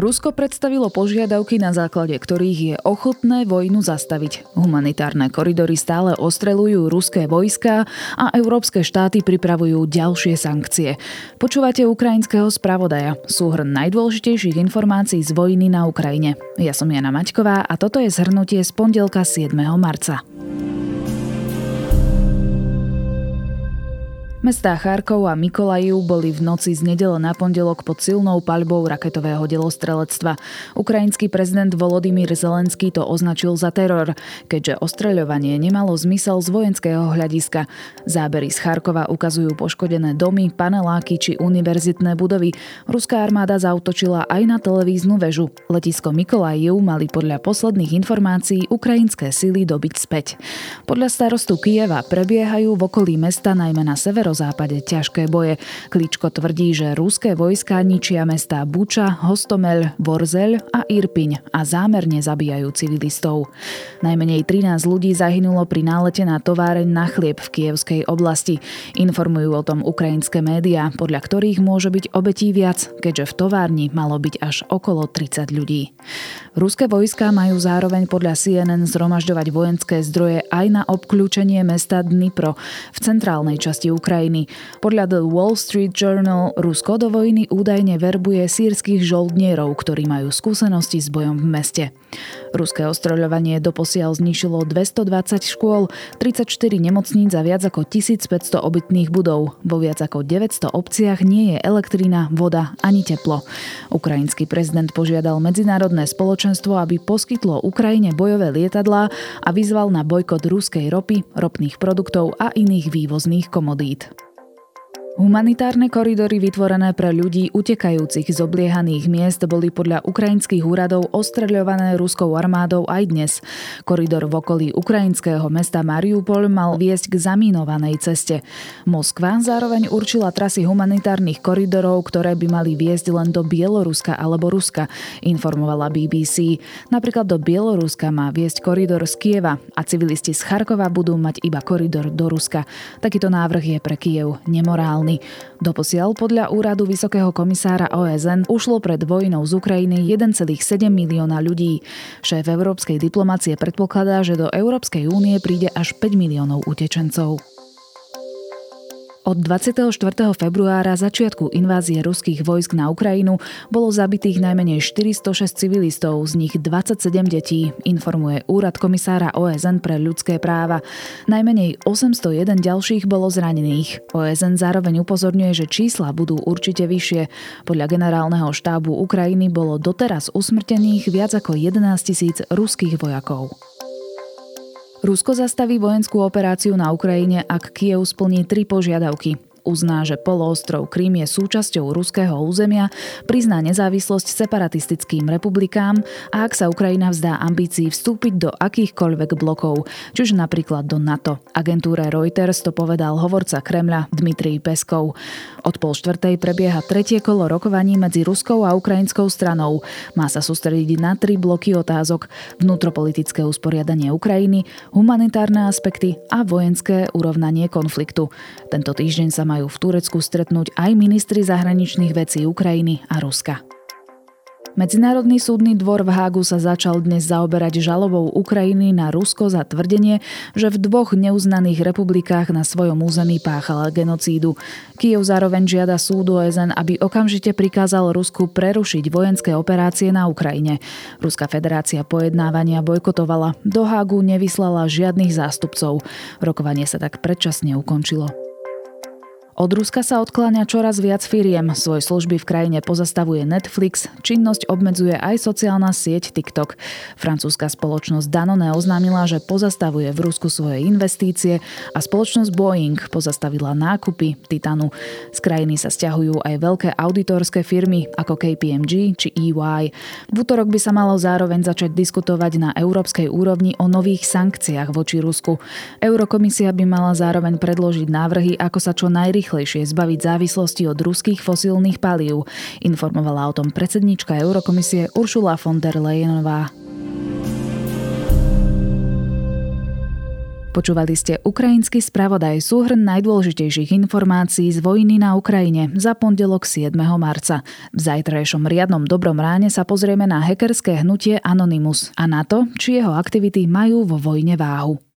Rusko predstavilo požiadavky, na základe ktorých je ochotné vojnu zastaviť. Humanitárne koridory stále ostrelujú ruské vojska a európske štáty pripravujú ďalšie sankcie. Počúvate ukrajinského spravodaja, súhrn najdôležitejších informácií z vojny na Ukrajine. Ja som Jana Maťková a toto je zhrnutie z pondelka 7. marca. Mestá Charkov a Mikolajiv boli v noci z nedele na pondelok pod silnou paľbou raketového delostrelectva. Ukrajinský prezident Volodymyr Zelenský to označil za teror, keďže ostreľovanie nemalo zmysel z vojenského hľadiska. Zábery z Charkova ukazujú poškodené domy, paneláky či univerzitné budovy. Ruská armáda zautočila aj na televíznu väžu. Letisko Mikolajiv mali podľa posledných informácií ukrajinské sily dobiť späť. Podľa starostu Kieva prebiehajú v okolí mesta najmä na sever severozápade ťažké boje. Kličko tvrdí, že ruské vojská ničia mestá Buča, Hostomel, Vorzel a Irpiň a zámerne zabíjajú civilistov. Najmenej 13 ľudí zahynulo pri nálete na továreň na chlieb v kievskej oblasti. Informujú o tom ukrajinské médiá, podľa ktorých môže byť obetí viac, keďže v továrni malo byť až okolo 30 ľudí. Ruské vojská majú zároveň podľa CNN zhromažďovať vojenské zdroje aj na obklúčenie mesta Dnipro v centrálnej časti Ukrajiny Ukrajiny. Podľa The Wall Street Journal Rusko do vojny údajne verbuje sírskych žoldnierov, ktorí majú skúsenosti s bojom v meste. Ruské ostroľovanie doposiaľ znišilo 220 škôl, 34 nemocníc a viac ako 1500 obytných budov. Vo viac ako 900 obciach nie je elektrina, voda ani teplo. Ukrajinský prezident požiadal medzinárodné spoločenstvo, aby poskytlo Ukrajine bojové lietadlá a vyzval na bojkot ruskej ropy, ropných produktov a iných vývozných komodít. Humanitárne koridory vytvorené pre ľudí utekajúcich z obliehaných miest boli podľa ukrajinských úradov ostreľované ruskou armádou aj dnes. Koridor v okolí ukrajinského mesta Mariupol mal viesť k zamínovanej ceste. Moskva zároveň určila trasy humanitárnych koridorov, ktoré by mali viesť len do Bieloruska alebo Ruska, informovala BBC. Napríklad do Bieloruska má viesť koridor z Kieva a civilisti z Charkova budú mať iba koridor do Ruska. Takýto návrh je pre Kiev nemorálny strany. Doposiaľ podľa úradu Vysokého komisára OSN ušlo pred vojnou z Ukrajiny 1,7 milióna ľudí. Šéf európskej diplomácie predpokladá, že do Európskej únie príde až 5 miliónov utečencov. Od 24. februára začiatku invázie ruských vojsk na Ukrajinu bolo zabitých najmenej 406 civilistov, z nich 27 detí, informuje Úrad komisára OSN pre ľudské práva. Najmenej 801 ďalších bolo zranených. OSN zároveň upozorňuje, že čísla budú určite vyššie. Podľa generálneho štábu Ukrajiny bolo doteraz usmrtených viac ako 11 tisíc ruských vojakov. Rusko zastaví vojenskú operáciu na Ukrajine, ak Kiev splní tri požiadavky uzná, že poloostrov Krím je súčasťou ruského územia, prizná nezávislosť separatistickým republikám a ak sa Ukrajina vzdá ambícií vstúpiť do akýchkoľvek blokov, čiže napríklad do NATO. Agentúre Reuters to povedal hovorca Kremľa Dmitrij Peskov. Od pol štvrtej prebieha tretie kolo rokovaní medzi ruskou a ukrajinskou stranou. Má sa sústrediť na tri bloky otázok. Vnútropolitické usporiadanie Ukrajiny, humanitárne aspekty a vojenské urovnanie konfliktu. Tento týždeň sa majú v Turecku stretnúť aj ministri zahraničných vecí Ukrajiny a Ruska. Medzinárodný súdny dvor v Hágu sa začal dnes zaoberať žalobou Ukrajiny na Rusko za tvrdenie, že v dvoch neuznaných republikách na svojom území páchala genocídu. Kiev zároveň žiada súdu OSN, aby okamžite prikázal Rusku prerušiť vojenské operácie na Ukrajine. Ruská federácia pojednávania bojkotovala. Do Hágu nevyslala žiadnych zástupcov. Rokovanie sa tak predčasne ukončilo. Od Ruska sa odkláňa čoraz viac firiem. Svoj služby v krajine pozastavuje Netflix, činnosť obmedzuje aj sociálna sieť TikTok. Francúzska spoločnosť Danone oznámila, že pozastavuje v Rusku svoje investície a spoločnosť Boeing pozastavila nákupy Titanu. Z krajiny sa stiahujú aj veľké auditorské firmy ako KPMG či EY. V útorok by sa malo zároveň začať diskutovať na európskej úrovni o nových sankciách voči Rusku. Eurokomisia by mala zároveň predložiť návrhy, ako sa čo najrychlejšie rýchlejšie zbaviť závislosti od ruských fosílnych palív, informovala o tom predsednička Eurokomisie Uršula von der Leyenová. Počúvali ste ukrajinský spravodaj súhrn najdôležitejších informácií z vojny na Ukrajine za pondelok 7. marca. V zajtrajšom riadnom dobrom ráne sa pozrieme na hackerské hnutie Anonymous a na to, či jeho aktivity majú vo vojne váhu.